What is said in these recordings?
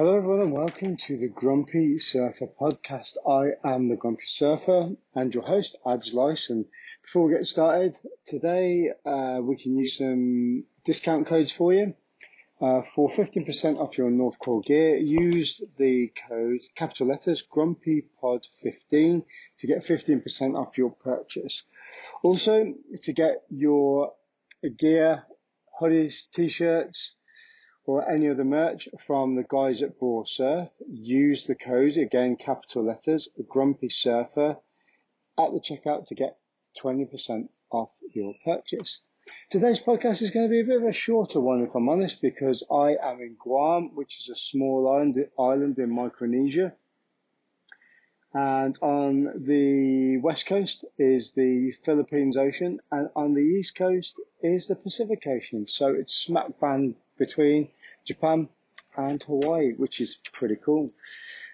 Hello, everyone, and welcome to the Grumpy Surfer podcast. I am the Grumpy Surfer and your host, Adz Lyson. Before we get started, today uh, we can use some discount codes for you. Uh, for 15% off your Northcore gear, use the code capital letters GrumpyPod15 to get 15% off your purchase. Also, to get your gear, hoodies, t-shirts, or any other merch from the guys at Braw Surf, use the code, again capital letters, Grumpy Surfer, at the checkout to get 20% off your purchase. Today's podcast is going to be a bit of a shorter one, if I'm honest, because I am in Guam, which is a small island, island in Micronesia. And on the west coast is the Philippines Ocean, and on the east coast is the Pacific Ocean. So it's smack bang between Japan and Hawaii, which is pretty cool.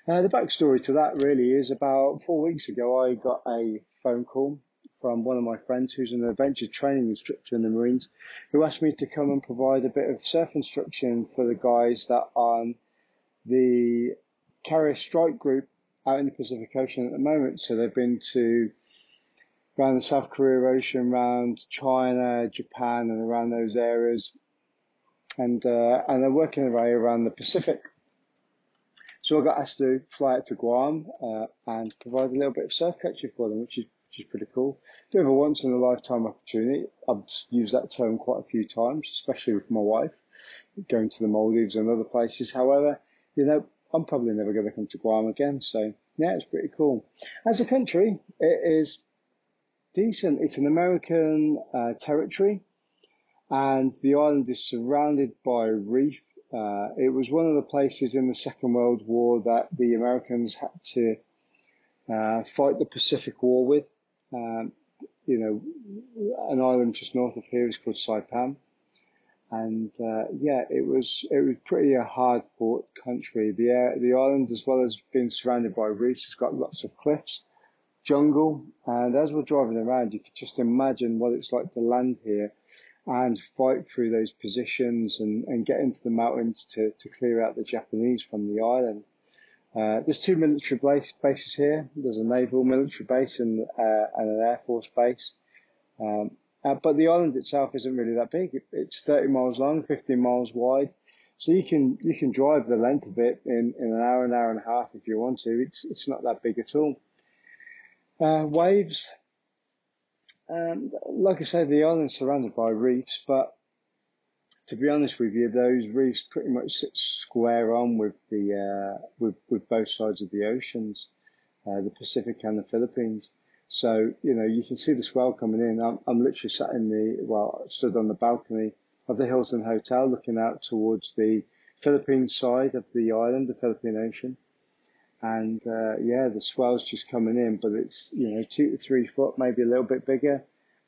Uh, the backstory to that really is about four weeks ago, I got a phone call from one of my friends who's an adventure training instructor in the Marines, who asked me to come and provide a bit of surf instruction for the guys that are on the carrier strike group out in the Pacific Ocean at the moment. So they've been to around the South Korea Ocean, around China, Japan, and around those areas, and uh, and they're working their way around the Pacific. So I got asked to fly out to Guam uh, and provide a little bit of surf coaching for them, which is which is pretty cool. Bit of a once in a lifetime opportunity. I've used that term quite a few times, especially with my wife, going to the Maldives and other places. However, you know, I'm probably never going to come to Guam again. So yeah, it's pretty cool. As a country, it is decent. It's an American uh, territory and the island is surrounded by reef. Uh, it was one of the places in the Second World War that the Americans had to uh, fight the Pacific War with. Um, you know, an island just north of here is called Saipan, and uh, yeah, it was it was pretty a hard fought country. The the island, as well as being surrounded by reefs, has got lots of cliffs, jungle, and as we're driving around, you could just imagine what it's like to land here and fight through those positions and, and get into the mountains to, to clear out the Japanese from the island. Uh, there's two military base, bases here. There's a naval military base and, uh, and an air force base. Um, uh, but the island itself isn't really that big. It's 30 miles long, 15 miles wide. So you can you can drive the length of it in, in an hour, an hour and a half if you want to. It's it's not that big at all. Uh, waves, um, like I said, the island's surrounded by reefs, but to be honest with you, those reefs pretty much sit square on with the uh, with with both sides of the oceans, uh, the Pacific and the Philippines. So you know you can see the swell coming in. I'm, I'm literally sat in the well, stood on the balcony of the Hilton Hotel, looking out towards the Philippine side of the island, the Philippine Ocean and uh, yeah, the swell's just coming in, but it's you know two to three foot, maybe a little bit bigger.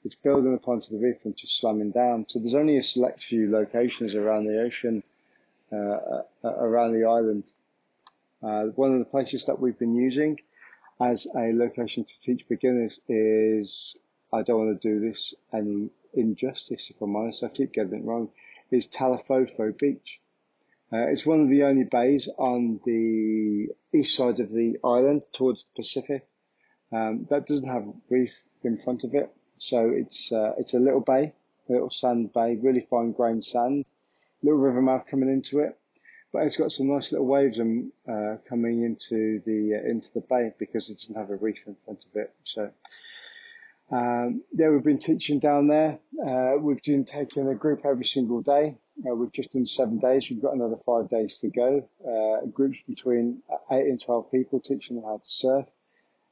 It's building up onto the reef and just slamming down. So there's only a select few locations around the ocean, uh, uh, around the island. Uh, one of the places that we've been using as a location to teach beginners is I don't want to do this any injustice if I'm honest. I keep getting it wrong. Is Talofofo Beach. Uh, it's one of the only bays on the east side of the island towards the Pacific um, that doesn't have reef in front of it. So it's uh, it's a little bay, a little sand bay, really fine grained sand, little river mouth coming into it, but it's got some nice little waves um, uh, coming into the uh, into the bay because it doesn't have a reef in front of it. So um, yeah, we've been teaching down there. Uh, we've been taking a group every single day. Uh, we've just done seven days. We've got another five days to go. Uh, groups between eight and 12 people teaching them how to surf.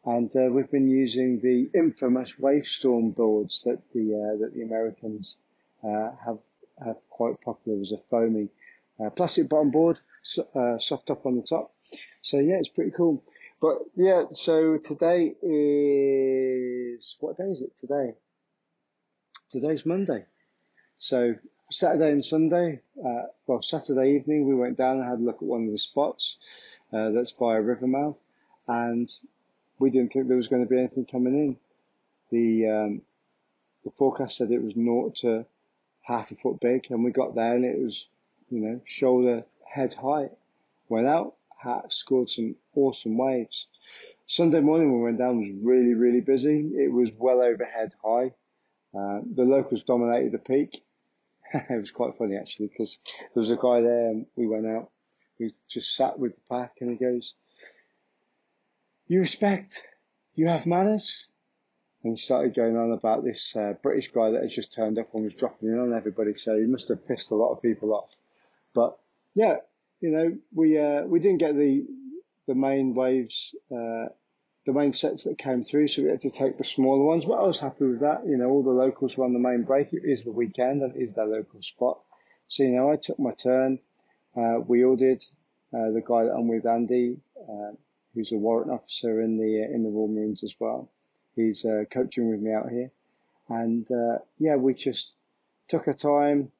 And uh, we've been using the infamous Wavestorm boards that the uh, that the Americans uh, have have quite popular as a foamy plastic bottom board, soft top on the top. So yeah, it's pretty cool. But yeah, so today is what day is it today? Today's Monday. So Saturday and Sunday, uh, well, Saturday evening we went down and had a look at one of the spots uh, that's by a river mouth, and we didn't think there was going to be anything coming in. The um, the forecast said it was naught to half a foot big, and we got there and it was, you know, shoulder head height went out, had, scored some awesome waves. Sunday morning when we went down was really, really busy. It was well overhead high. Uh, the locals dominated the peak. it was quite funny actually because there was a guy there and we went out. We just sat with the pack and he goes, you respect, you have manners. And he started going on about this uh, British guy that had just turned up and was dropping in on everybody. So he must have pissed a lot of people off. But yeah, you know, we uh, we didn't get the the main waves, uh, the main sets that came through, so we had to take the smaller ones. But I was happy with that. You know, all the locals were on the main break. It is the weekend and it is their local spot. So you know, I took my turn. Uh, we. Uh, the guy that I'm with, Andy, uh, who's a warrant officer in the in the Royal Marines as well. He's uh, coaching with me out here, and uh, yeah, we just took our time,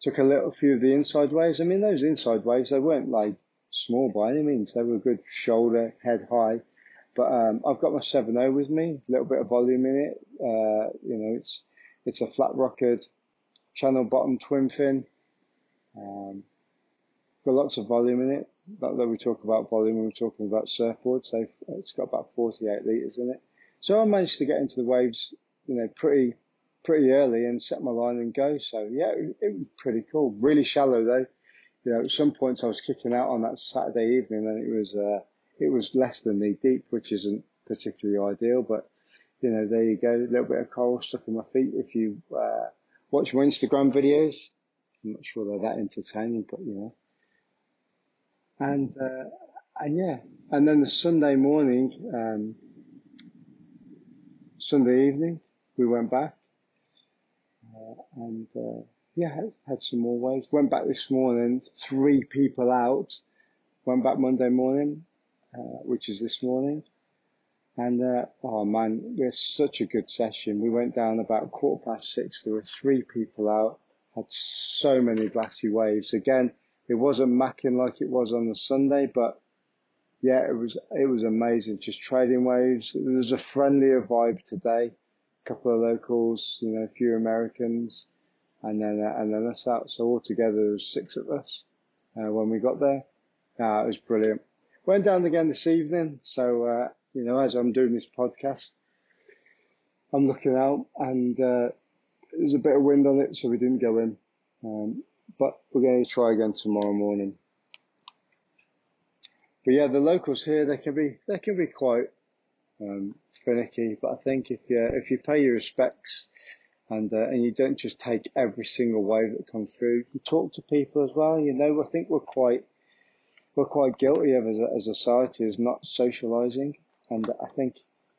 took a little few of the inside waves. I mean, those inside waves they weren't like small by any means; they were good shoulder, head high. But um, I've got my 7.0 with me, a little bit of volume in it. Uh, you know, it's it's a flat rockered channel bottom twin fin. Um, got lots of volume in it that, that we talk about volume when we're talking about surfboards. So it's got about 48 litres in it. So I managed to get into the waves, you know, pretty, pretty early and set my line and go. So yeah, it, it was pretty cool. Really shallow though. You know, at some points I was kicking out on that Saturday evening and it was, uh, it was less than knee deep, which isn't particularly ideal, but you know, there you go. A little bit of coral stuck in my feet. If you, uh, watch my Instagram videos, I'm not sure they're that entertaining, but you know, and uh, and yeah, and then the Sunday morning, um, Sunday evening, we went back, uh, and uh, yeah, had, had some more waves. Went back this morning, three people out. Went back Monday morning, uh, which is this morning. And uh, oh man, we had such a good session. We went down about quarter past six. There were three people out. Had so many glassy waves. Again, it wasn't macking like it was on the Sunday, but yeah, it was it was amazing. Just trading waves. There was a friendlier vibe today. A couple of locals, you know, a few Americans, and then uh, and then us out. So altogether, there was six of us uh, when we got there. Uh, it was brilliant. Went down again this evening. So uh, you know, as I'm doing this podcast, I'm looking out, and uh, there's a bit of wind on it, so we didn't go in. Um, but we're going to try again tomorrow morning. But yeah, the locals here they can be they can be quite um, finicky. But I think if you if you pay your respects and uh, and you don't just take every single wave that comes through, you talk to people as well. You know, I think we're quite we're quite guilty of as a, as a society is not socialising, and I think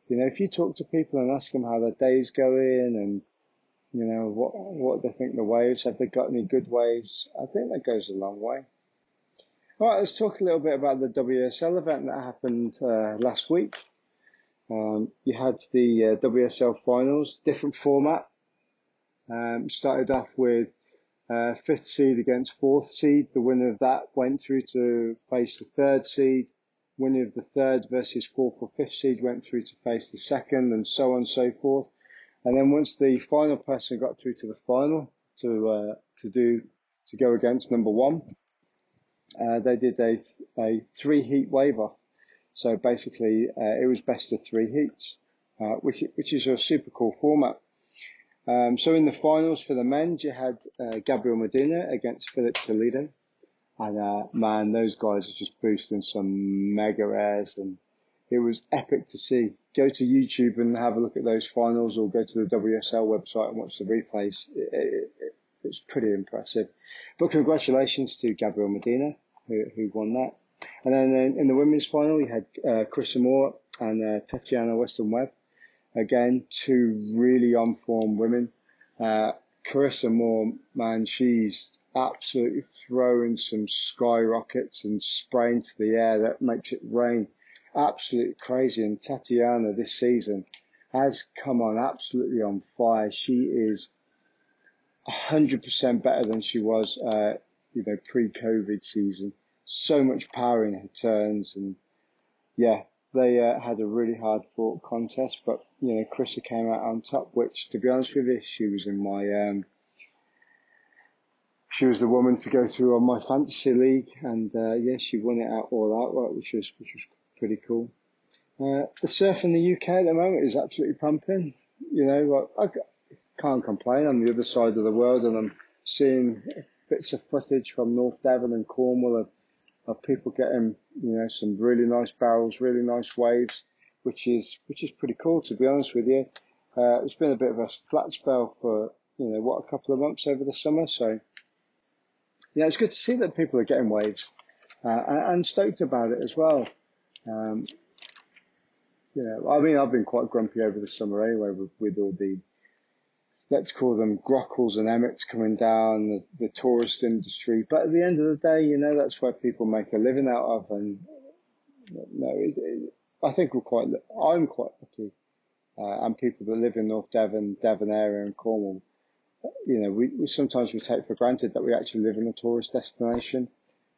you know if you talk to people and ask them how their day's going and you know, what what they think the waves, have they got any good waves? I think that goes a long way. All right, let's talk a little bit about the WSL event that happened uh, last week. Um, you had the uh, WSL finals, different format. Um, started off with uh, fifth seed against fourth seed. The winner of that went through to face the third seed. Winner of the third versus fourth or fifth seed went through to face the second, and so on and so forth. And then once the final person got through to the final to uh, to do to go against number one, uh, they did a a three heat waiver. So basically, uh, it was best of three heats, uh, which which is a super cool format. Um, so in the finals for the men, you had uh, Gabriel Medina against Filipe Toledo, and uh, man, those guys are just boosting some mega airs and it was epic to see. Go to YouTube and have a look at those finals, or go to the WSL website and watch the replays. It, it, it, it's pretty impressive. But congratulations to Gabriel Medina, who, who won that. And then in, in the women's final, you had uh, Chris Moore and uh, Tatiana Weston Webb. Again, two really on form women. Uh, Carissa Moore, man, she's absolutely throwing some skyrockets and spraying to the air that makes it rain absolutely crazy. And Tatiana this season has come on absolutely on fire. She is 100% better than she was, uh, you know, pre-COVID season. So much power in her turns, and yeah, they uh, had a really hard fought contest. But you know, Carissa came out on top. Which, to be honest with you, she was in my um, she was the woman to go through on my fantasy league, and uh, yeah, she won it out all outright, which was which was pretty cool. Uh, the surf in the UK at the moment is absolutely pumping. You know, I, I can't complain. I'm the other side of the world, and I'm seeing bits of footage from North Devon and Cornwall of, of people getting you know some really nice barrels, really nice waves, which is which is pretty cool to be honest with you. Uh, it's been a bit of a flat spell for you know what a couple of months over the summer, so yeah, it's good to see that people are getting waves uh, and stoked about it as well. Um, I mean, I've been quite grumpy over the summer anyway with, with all the, let's call them grockles and emmets coming down, the, the tourist industry. But at the end of the day, you know, that's where people make a living out of. And no, it, it, I think we're quite, I'm quite lucky. Uh, and people that live in North Devon, Devon area and Cornwall you know, we, we, sometimes we take for granted that we actually live in a tourist destination.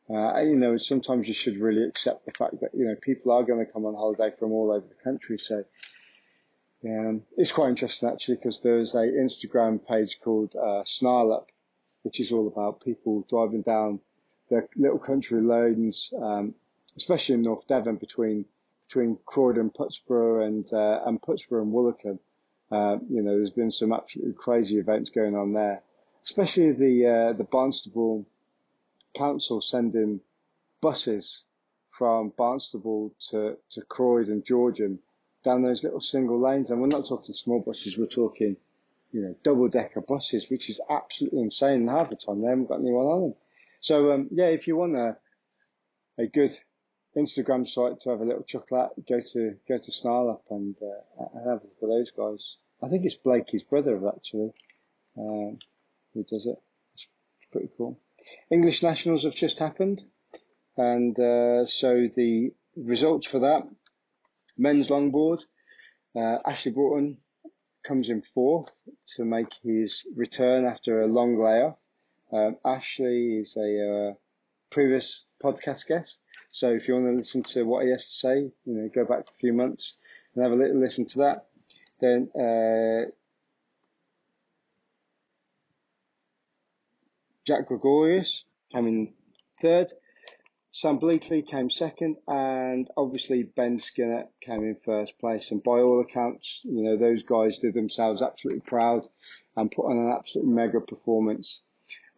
Uh, you know, sometimes you should really accept the fact that, you know, people are going to come on holiday from all over the country. So, um, it's quite interesting actually because there's a Instagram page called, uh, Snarl which is all about people driving down the little country lanes, um, especially in North Devon between, between Croyde, Putsborough and, uh, and Putsborough and Woolacombe. Uh, you know, there's been some absolutely crazy events going on there, especially the uh, the Barnstaple Council sending buses from Barnstaple to to Croyde, Georgeham, down those little single lanes, and we're not talking small buses, we're talking, you know, double decker buses, which is absolutely insane. And half the time they haven't got anyone on them. So um, yeah, if you want a a good Instagram site to have a little chuckle at, go to go to Snarl Up and, uh, and have a look at those guys. I think it's Blakey's brother actually um, who does it. It's pretty cool. English nationals have just happened, and uh, so the results for that men's longboard. Uh, Ashley Broughton comes in fourth to make his return after a long layoff. Um, Ashley is a uh, previous podcast guest, so if you want to listen to what he has to say, you know, go back a few months and have a little listen to that. Then uh, Jack Gregorius coming third. Sam Bleakley came second, and obviously Ben Skinner came in first place. And by all accounts, you know, those guys did themselves absolutely proud and put on an absolute mega performance.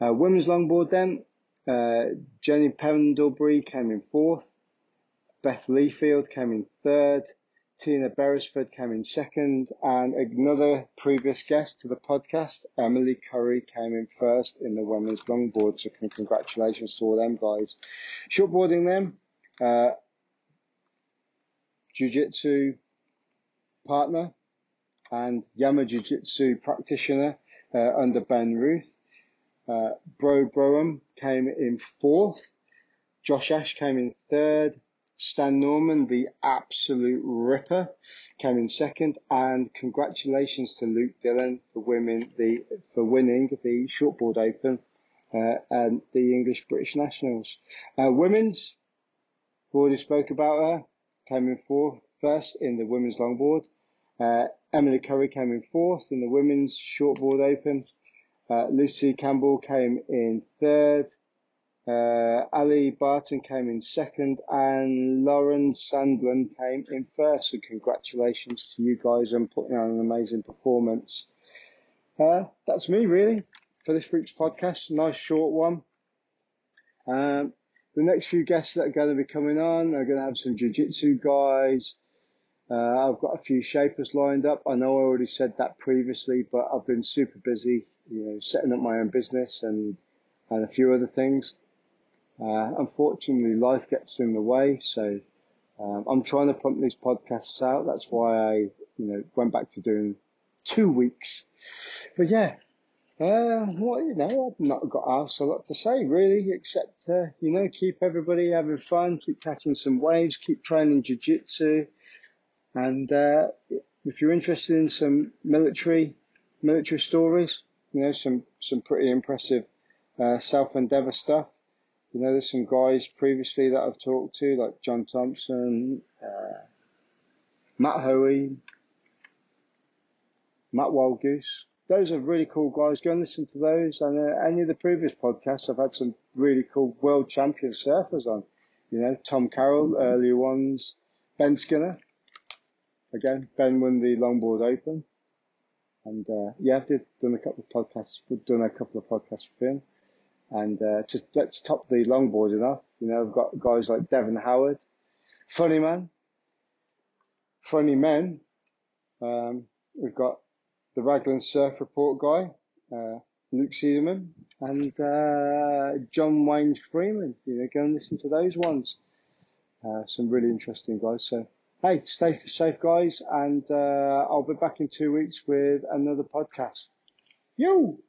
Uh, women's longboard then, uh, Jenny Pendlebury came in fourth. Beth Leafield came in third. Tina Beresford came in second, and another previous guest to the podcast, Emily Curry, came in first in the women's longboard. So congratulations to all them guys. Shortboarding them, uh, jiu-jitsu partner and Yama Jiu-Jitsu practitioner uh, under Ben Ruth. Uh, Bro Broham came in fourth. Josh Ash came in third. Stan Norman, the absolute ripper, came in second, and congratulations to Luke Dillon for winning the for winning the shortboard open uh, and the English British Nationals. Uh, women's, we already spoke about her, came in fourth, first in the women's longboard. Uh, Emily Curry came in fourth in the women's shortboard open. Uh, Lucy Campbell came in third. Uh, Ali Barton came in second and Lauren Sandland came in first. So congratulations to you guys on putting on an amazing performance. Uh, that's me really for this week's podcast. Nice short one. Um, the next few guests that are going to be coming on are going to have some jiu-jitsu guys. Uh, I've got a few shapers lined up. I know I already said that previously, but I've been super busy, you know, setting up my own business and, and a few other things. Uh, unfortunately, life gets in the way, so um, I'm trying to pump these podcasts out. That's why I, you know, went back to doing two weeks. But yeah, uh, well, you know, I've not got else a lot to say really, except uh, you know, keep everybody having fun, keep catching some waves, keep training jiu-jitsu, and uh, if you're interested in some military military stories, you know, some some pretty impressive uh, self endeavour stuff you know, there's some guys previously that I've talked to, like John Thompson, uh, Matt Hoey, Matt Wildgoose. those are really cool guys. Go and listen to those. And uh, any of the previous podcasts, I've had some really cool world champion surfers on. You know, Tom Carroll, earlier ones, Ben Skinner. Again, Ben won the Longboard Open. And uh, yeah, I've done a couple of podcasts. We've done a couple of podcasts with him. And uh, just let's top the longboarding off. You know, I've got guys like Devon Howard, funny man, funny men. Um, we've got the Raglan Surf Report guy, uh, Luke Seidemann, and uh, John Wayne Freeman. You know, go and listen to those ones. Uh, some really interesting guys. So hey, stay safe, guys, and uh, I'll be back in two weeks with another podcast. You.